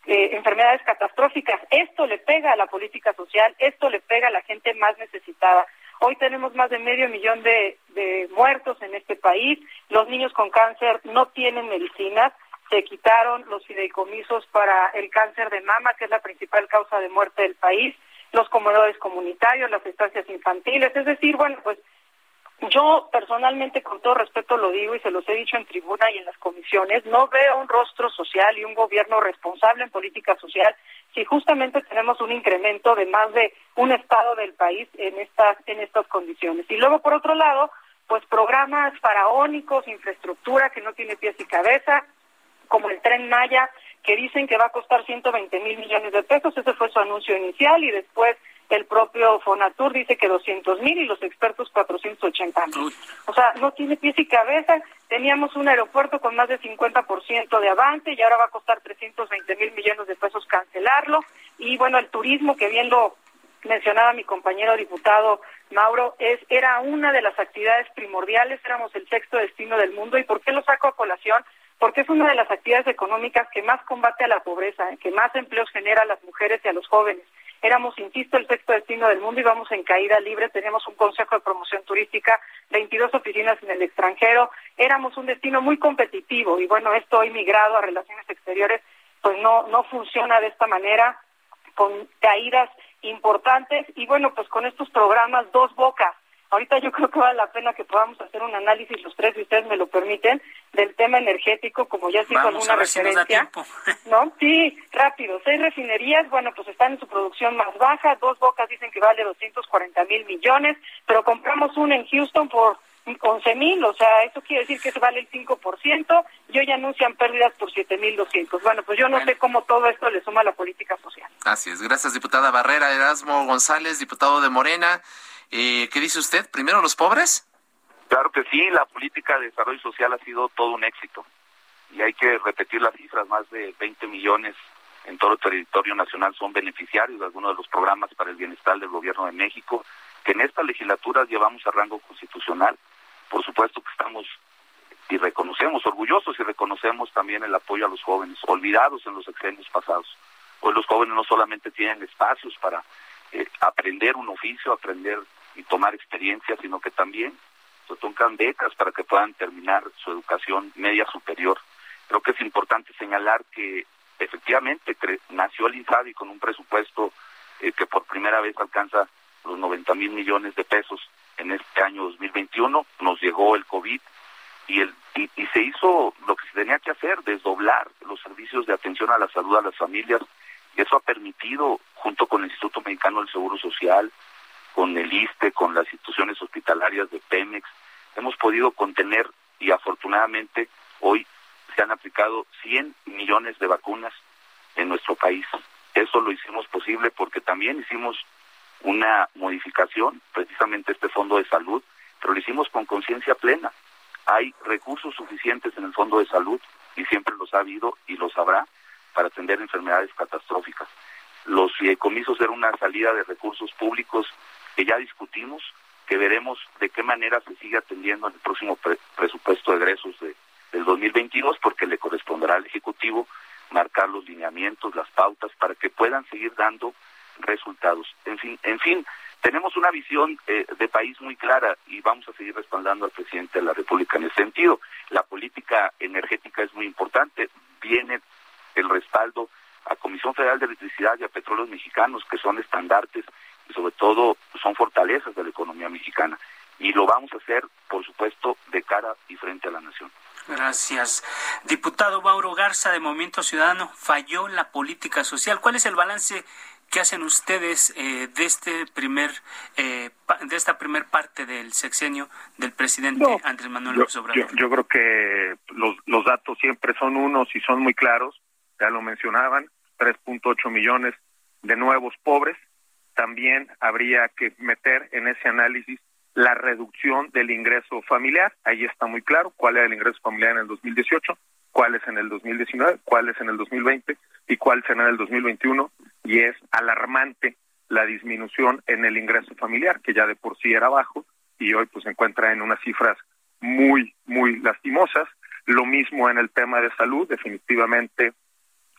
eh, enfermedades catastróficas. Esto le pega a la política social, esto le pega a la gente más necesitada. Hoy tenemos más de medio millón de, de muertos en este país. Los niños con cáncer no tienen medicinas. Se quitaron los fideicomisos para el cáncer de mama, que es la principal causa de muerte del país, los comedores comunitarios, las estancias infantiles. Es decir, bueno, pues yo personalmente, con todo respeto lo digo y se los he dicho en tribuna y en las comisiones, no veo un rostro social y un gobierno responsable en política social si justamente tenemos un incremento de más de un estado del país en estas en estas condiciones. Y luego por otro lado, pues programas faraónicos, infraestructura que no tiene pies y cabeza, como el tren Maya, que dicen que va a costar 120 mil millones de pesos, ese fue su anuncio inicial y después el propio Fonatur dice que 200 mil y los expertos 480 mil. O sea, no tiene pies y cabeza. Teníamos un aeropuerto con más de 50% de avance y ahora va a costar 320 mil millones de pesos cancelarlo. Y bueno, el turismo, que bien lo mencionaba mi compañero diputado Mauro, es era una de las actividades primordiales, éramos el sexto destino del mundo. ¿Y por qué lo saco a colación? Porque es una de las actividades económicas que más combate a la pobreza, que más empleos genera a las mujeres y a los jóvenes Éramos, insisto, el sexto destino del mundo y vamos en caída libre. Tenemos un consejo de promoción turística, 22 oficinas en el extranjero. Éramos un destino muy competitivo y bueno, esto hoy migrado a relaciones exteriores, pues no, no funciona de esta manera, con caídas importantes y bueno, pues con estos programas dos bocas Ahorita yo creo que vale la pena que podamos hacer un análisis los tres, si ustedes me lo permiten, del tema energético, como ya se hizo alguna referencia. ¿No? Sí, rápido. Seis refinerías, bueno, pues están en su producción más baja. Dos bocas dicen que vale 240 mil millones, pero compramos una en Houston por 11 mil, o sea, eso quiere decir que se vale el 5%, y hoy anuncian pérdidas por 7 mil 200. Bueno, pues yo no sé cómo todo esto le suma a la política social. Así es, gracias diputada Barrera, Erasmo González, diputado de Morena. Eh, ¿Qué dice usted? ¿Primero los pobres? Claro que sí, la política de desarrollo social ha sido todo un éxito. Y hay que repetir las cifras, más de 20 millones en todo el territorio nacional son beneficiarios de algunos de los programas para el bienestar del gobierno de México, que en esta legislatura llevamos a rango constitucional. Por supuesto que estamos y reconocemos, orgullosos y reconocemos también el apoyo a los jóvenes, olvidados en los exenios pasados. Hoy los jóvenes no solamente tienen espacios para eh, aprender un oficio, aprender y tomar experiencia, sino que también se tocan becas para que puedan terminar su educación media superior. Creo que es importante señalar que efectivamente nació el INSABI con un presupuesto eh, que por primera vez alcanza los 90 mil millones de pesos en este año 2021. Nos llegó el COVID y, el, y se hizo lo que se tenía que hacer, desdoblar los servicios de atención a la salud a las familias. Y eso ha permitido, junto con el Instituto Mexicano del Seguro Social, con el ISTE, con las instituciones hospitalarias de Pemex, hemos podido contener y afortunadamente hoy se han aplicado 100 millones de vacunas en nuestro país. Eso lo hicimos posible porque también hicimos una modificación, precisamente este fondo de salud, pero lo hicimos con conciencia plena. Hay recursos suficientes en el fondo de salud y siempre los ha habido y los habrá para atender enfermedades catastróficas. Los fideicomisos eran una salida de recursos públicos que ya discutimos, que veremos de qué manera se sigue atendiendo en el próximo presupuesto de egresos de, del 2022, porque le corresponderá al Ejecutivo marcar los lineamientos, las pautas, para que puedan seguir dando resultados. En fin, en fin, tenemos una visión eh, de país muy clara y vamos a seguir respaldando al presidente de la República en ese sentido. La política energética es muy importante. Viene el respaldo a Comisión Federal de Electricidad y a Petróleos Mexicanos, que son estandartes y sobre todo son fortalezas de la economía mexicana. Y lo vamos a hacer, por supuesto, de cara y frente a la nación. Gracias. Diputado Mauro Garza de Movimiento Ciudadano, falló la política social. ¿Cuál es el balance que hacen ustedes eh, de este primer eh, de esta primer parte del sexenio del presidente Andrés Manuel López Obrador? Yo, yo, creo que los, los datos siempre son unos y son muy claros. Ya lo mencionaban, 3.8 millones de nuevos pobres. También habría que meter en ese análisis la reducción del ingreso familiar. Ahí está muy claro cuál era el ingreso familiar en el 2018, cuál es en el 2019, cuál es en el 2020 y cuál será en el 2021. Y es alarmante la disminución en el ingreso familiar, que ya de por sí era bajo y hoy pues se encuentra en unas cifras muy, muy lastimosas. Lo mismo en el tema de salud, definitivamente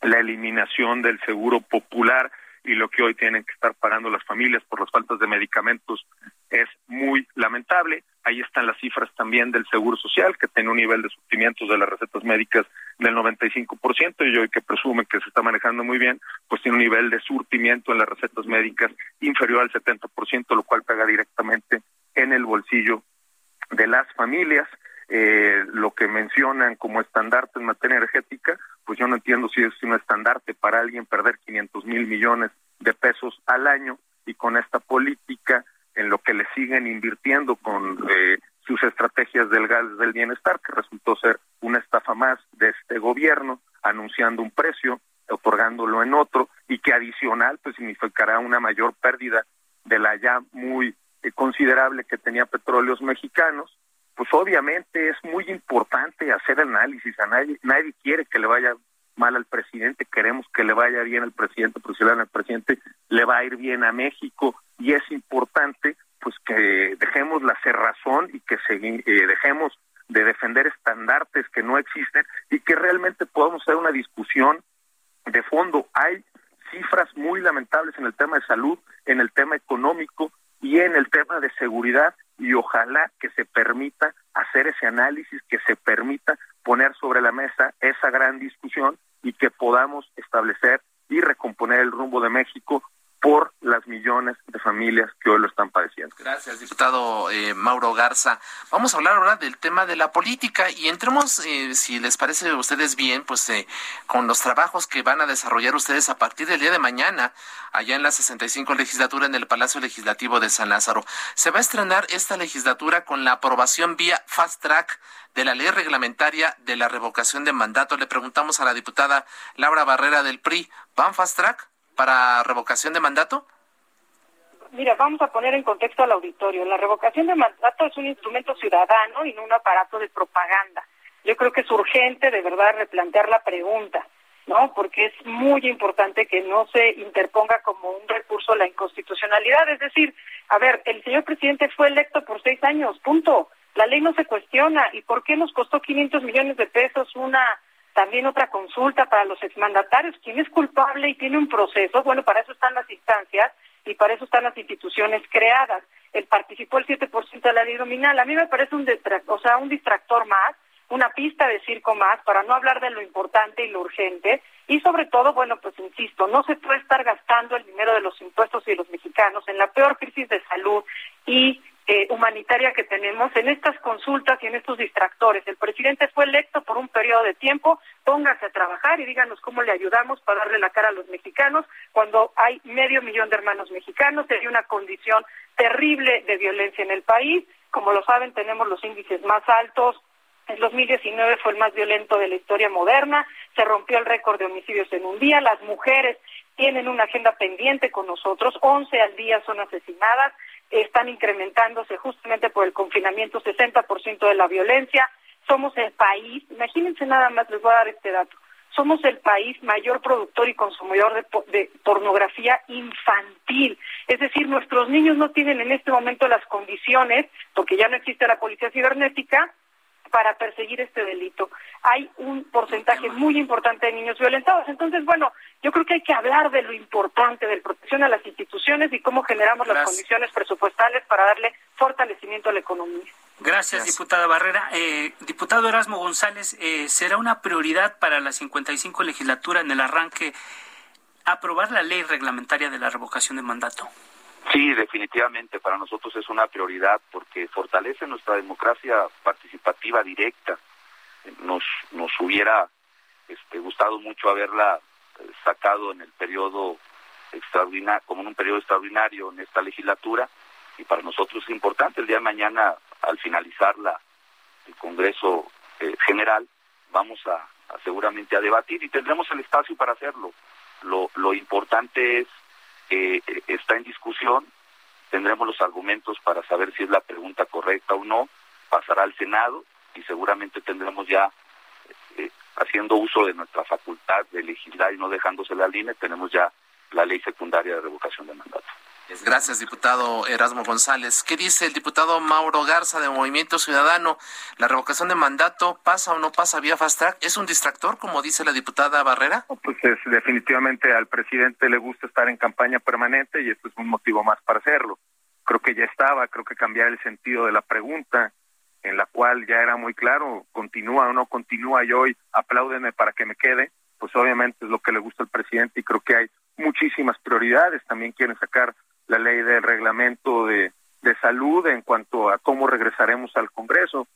la eliminación del seguro popular y lo que hoy tienen que estar pagando las familias por las faltas de medicamentos es muy lamentable. Ahí están las cifras también del Seguro Social, que tiene un nivel de surtimientos de las recetas médicas del 95%, y hoy que presume que se está manejando muy bien, pues tiene un nivel de surtimiento en las recetas médicas inferior al 70%, lo cual pega directamente en el bolsillo de las familias. Eh, lo que mencionan como estandarte en materia energética, pues yo no entiendo si es un estandarte para alguien perder 500 mil millones de pesos al año y con esta política en lo que le siguen invirtiendo con eh, sus estrategias del gas del bienestar, que resultó ser una estafa más de este gobierno, anunciando un precio, otorgándolo en otro, y que adicional pues significará una mayor pérdida de la ya muy eh, considerable que tenía petróleos mexicanos, pues obviamente es muy importante hacer análisis. A nadie, nadie quiere que le vaya mal al presidente, queremos que le vaya bien al presidente, porque si le al presidente, le va a ir bien a México y es importante pues que dejemos la cerrazón y que se, eh, dejemos de defender estandartes que no existen y que realmente podamos hacer una discusión de fondo. Hay cifras muy lamentables en el tema de salud, en el tema económico y en el tema de seguridad y ojalá que se permita hacer ese análisis, que se permita poner sobre la mesa esa gran discusión y que podamos establecer y recomponer el rumbo de México por las millones de familias que hoy lo están padeciendo. Gracias, diputado eh, Mauro Garza. Vamos a hablar ahora del tema de la política y entremos, eh, si les parece a ustedes bien, pues eh, con los trabajos que van a desarrollar ustedes a partir del día de mañana, allá en la 65 legislatura en el Palacio Legislativo de San Lázaro. Se va a estrenar esta legislatura con la aprobación vía fast track de la ley reglamentaria de la revocación de mandato. Le preguntamos a la diputada Laura Barrera del PRI, ¿van fast track? para revocación de mandato? Mira, vamos a poner en contexto al auditorio. La revocación de mandato es un instrumento ciudadano y no un aparato de propaganda. Yo creo que es urgente de verdad replantear la pregunta, ¿no? Porque es muy importante que no se interponga como un recurso la inconstitucionalidad. Es decir, a ver, el señor presidente fue electo por seis años, punto. La ley no se cuestiona. ¿Y por qué nos costó 500 millones de pesos una también otra consulta para los exmandatarios. ¿Quién es culpable y tiene un proceso? Bueno, para eso están las instancias y para eso están las instituciones creadas. Él participó el 7% de la ley nominal. A mí me parece un, o sea, un distractor más una pista de circo más, para no hablar de lo importante y lo urgente. Y sobre todo, bueno, pues insisto, no se puede estar gastando el dinero de los impuestos y de los mexicanos en la peor crisis de salud y eh, humanitaria que tenemos en estas consultas y en estos distractores. El presidente fue electo por un periodo de tiempo, póngase a trabajar y díganos cómo le ayudamos para darle la cara a los mexicanos cuando hay medio millón de hermanos mexicanos, hay una condición terrible de violencia en el país. Como lo saben, tenemos los índices más altos. El 2019 fue el más violento de la historia moderna, se rompió el récord de homicidios en un día, las mujeres tienen una agenda pendiente con nosotros, 11 al día son asesinadas, están incrementándose justamente por el confinamiento 60% de la violencia. Somos el país, imagínense nada más, les voy a dar este dato, somos el país mayor productor y consumidor de, de, pornografía infantil. Es decir, nuestros niños no tienen en este momento las condiciones, porque ya no existe la policía cibernética, para perseguir este delito. Hay un porcentaje muy importante de niños violentados. Entonces, bueno, yo creo que hay que hablar de lo importante, de protección a las instituciones y cómo generamos las condiciones presupuestales para darle fortalecimiento a la economía. Gracias, diputada Barrera. Eh, diputado Erasmo González, eh, ¿será una prioridad para la 55 legislatura en el arranque aprobar la ley reglamentaria de la revocación de mandato? Sí, definitivamente para nosotros es una prioridad porque fortalece nuestra democracia participativa directa. Nos nos hubiera este, gustado mucho haberla eh, sacado en el periodo extraordinario, como en un periodo extraordinario en esta legislatura y para nosotros es importante el día de mañana al finalizar la el Congreso eh, General vamos a, a, seguramente a debatir y tendremos el espacio para hacerlo. Lo, lo importante es eh, está en discusión, tendremos los argumentos para saber si es la pregunta correcta o no, pasará al Senado y seguramente tendremos ya, eh, haciendo uso de nuestra facultad de legislar y no dejándose la línea, tenemos ya la ley secundaria de revocación de mandato. Gracias, diputado Erasmo González. ¿Qué dice el diputado Mauro Garza de Movimiento Ciudadano? ¿La revocación de mandato pasa o no pasa vía fast track? ¿Es un distractor, como dice la diputada Barrera? Pues es, definitivamente al presidente le gusta estar en campaña permanente y esto es un motivo más para hacerlo. Creo que ya estaba, creo que cambiar el sentido de la pregunta, en la cual ya era muy claro, continúa o no continúa y hoy apláudeme para que me quede, pues obviamente es lo que le gusta al presidente y creo que hay muchísimas prioridades. También quieren sacar la ley del reglamento de, de salud en cuanto a cómo regresaremos al Congreso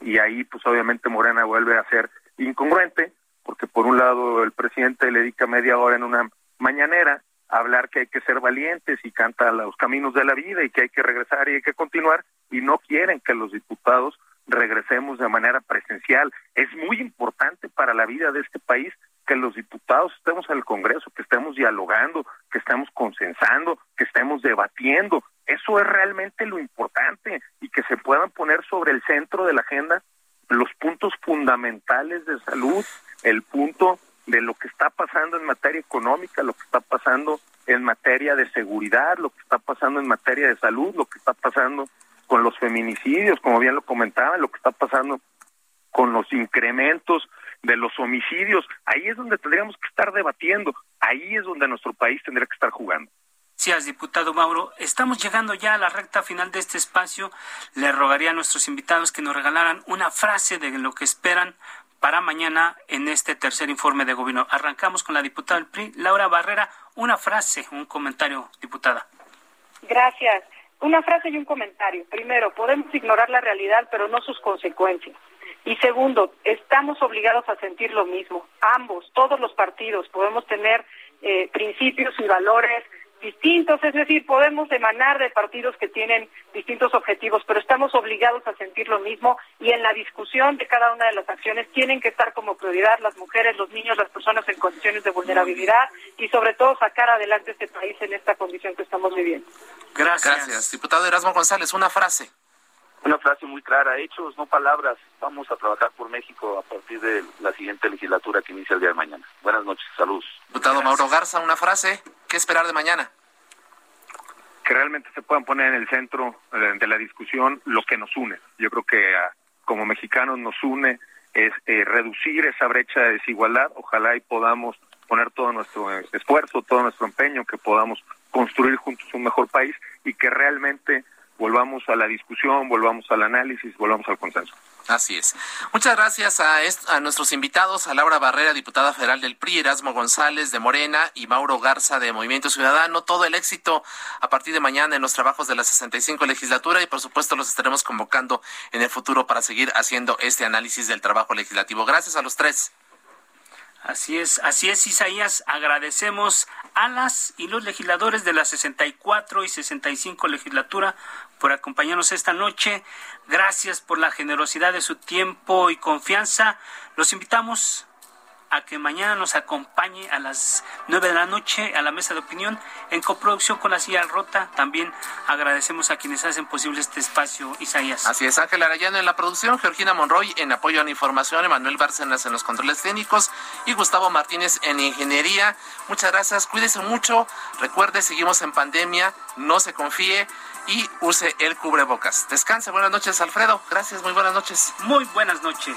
y ahí pues obviamente Morena vuelve a ser incongruente porque por un lado el presidente le dedica media hora en una mañanera a hablar que hay que ser valientes y canta los caminos de la vida y que hay que regresar y hay que continuar y no quieren que los diputados regresemos de manera presencial. Es muy importante para la vida de este país que los diputados estemos en el Congreso, que estemos dialogando, que estemos consensando, que estemos debatiendo. Eso es realmente lo importante y que se puedan poner sobre el centro de la agenda los puntos fundamentales de salud, el punto de lo que está pasando en materia económica, lo que está pasando en materia de seguridad, lo que está pasando en materia de salud, lo que está pasando con los feminicidios, como bien lo comentaba, lo que está pasando con los incrementos de los homicidios. Ahí es donde tendríamos que estar debatiendo, ahí es donde nuestro país tendría que estar jugando. Gracias, diputado Mauro. Estamos llegando ya a la recta final de este espacio. Le rogaría a nuestros invitados que nos regalaran una frase de lo que esperan para mañana en este tercer informe de gobierno. Arrancamos con la diputada del PRI, Laura Barrera. Una frase, un comentario, diputada. Gracias. Una frase y un comentario. Primero, podemos ignorar la realidad, pero no sus consecuencias. Y segundo, estamos obligados a sentir lo mismo. Ambos, todos los partidos, podemos tener eh, principios y valores distintos, es decir, podemos emanar de partidos que tienen distintos objetivos, pero estamos obligados a sentir lo mismo y en la discusión de cada una de las acciones tienen que estar como prioridad las mujeres, los niños, las personas en condiciones de vulnerabilidad y sobre todo sacar adelante este país en esta condición que estamos viviendo. Gracias. Gracias. Diputado Erasmo González, una frase. Una frase muy clara, hechos, no palabras. Vamos a trabajar por México a partir de la siguiente legislatura que inicia el día de mañana. Buenas noches, saludos. Diputado Mauro Garza, una frase. ¿Qué esperar de mañana? Que realmente se puedan poner en el centro eh, de la discusión lo que nos une. Yo creo que ah, como mexicanos nos une es eh, reducir esa brecha de desigualdad. Ojalá y podamos poner todo nuestro eh, esfuerzo, todo nuestro empeño, que podamos construir juntos un mejor país y que realmente volvamos a la discusión, volvamos al análisis, volvamos al consenso. Así es. Muchas gracias a, a, nuestros invitados, a Laura Barrera, diputada federal del PRI, Erasmo González de Morena y Mauro Garza de Movimiento Ciudadano. Todo el éxito a partir de mañana en los trabajos de la 65 legislatura y por supuesto los estaremos convocando en el futuro para seguir haciendo este análisis del trabajo legislativo. Gracias a los tres. Así es, así es, Isaías. Agradecemos a las y los legisladores de la 64 y 65 legislatura por acompañarnos esta noche. Gracias por la generosidad de su tiempo y confianza. Los invitamos a que mañana nos acompañe a las nueve de la noche a la mesa de opinión en coproducción con la silla rota. También agradecemos a quienes hacen posible este espacio, Isaías. Así es, Ángel Arayano en la producción, Georgina Monroy en apoyo a la información, Emanuel Bárcenas en los controles técnicos y Gustavo Martínez en ingeniería. Muchas gracias, cuídese mucho. Recuerde, seguimos en pandemia, no se confíe y use el cubrebocas. Descanse, buenas noches, Alfredo. Gracias, muy buenas noches. Muy buenas noches.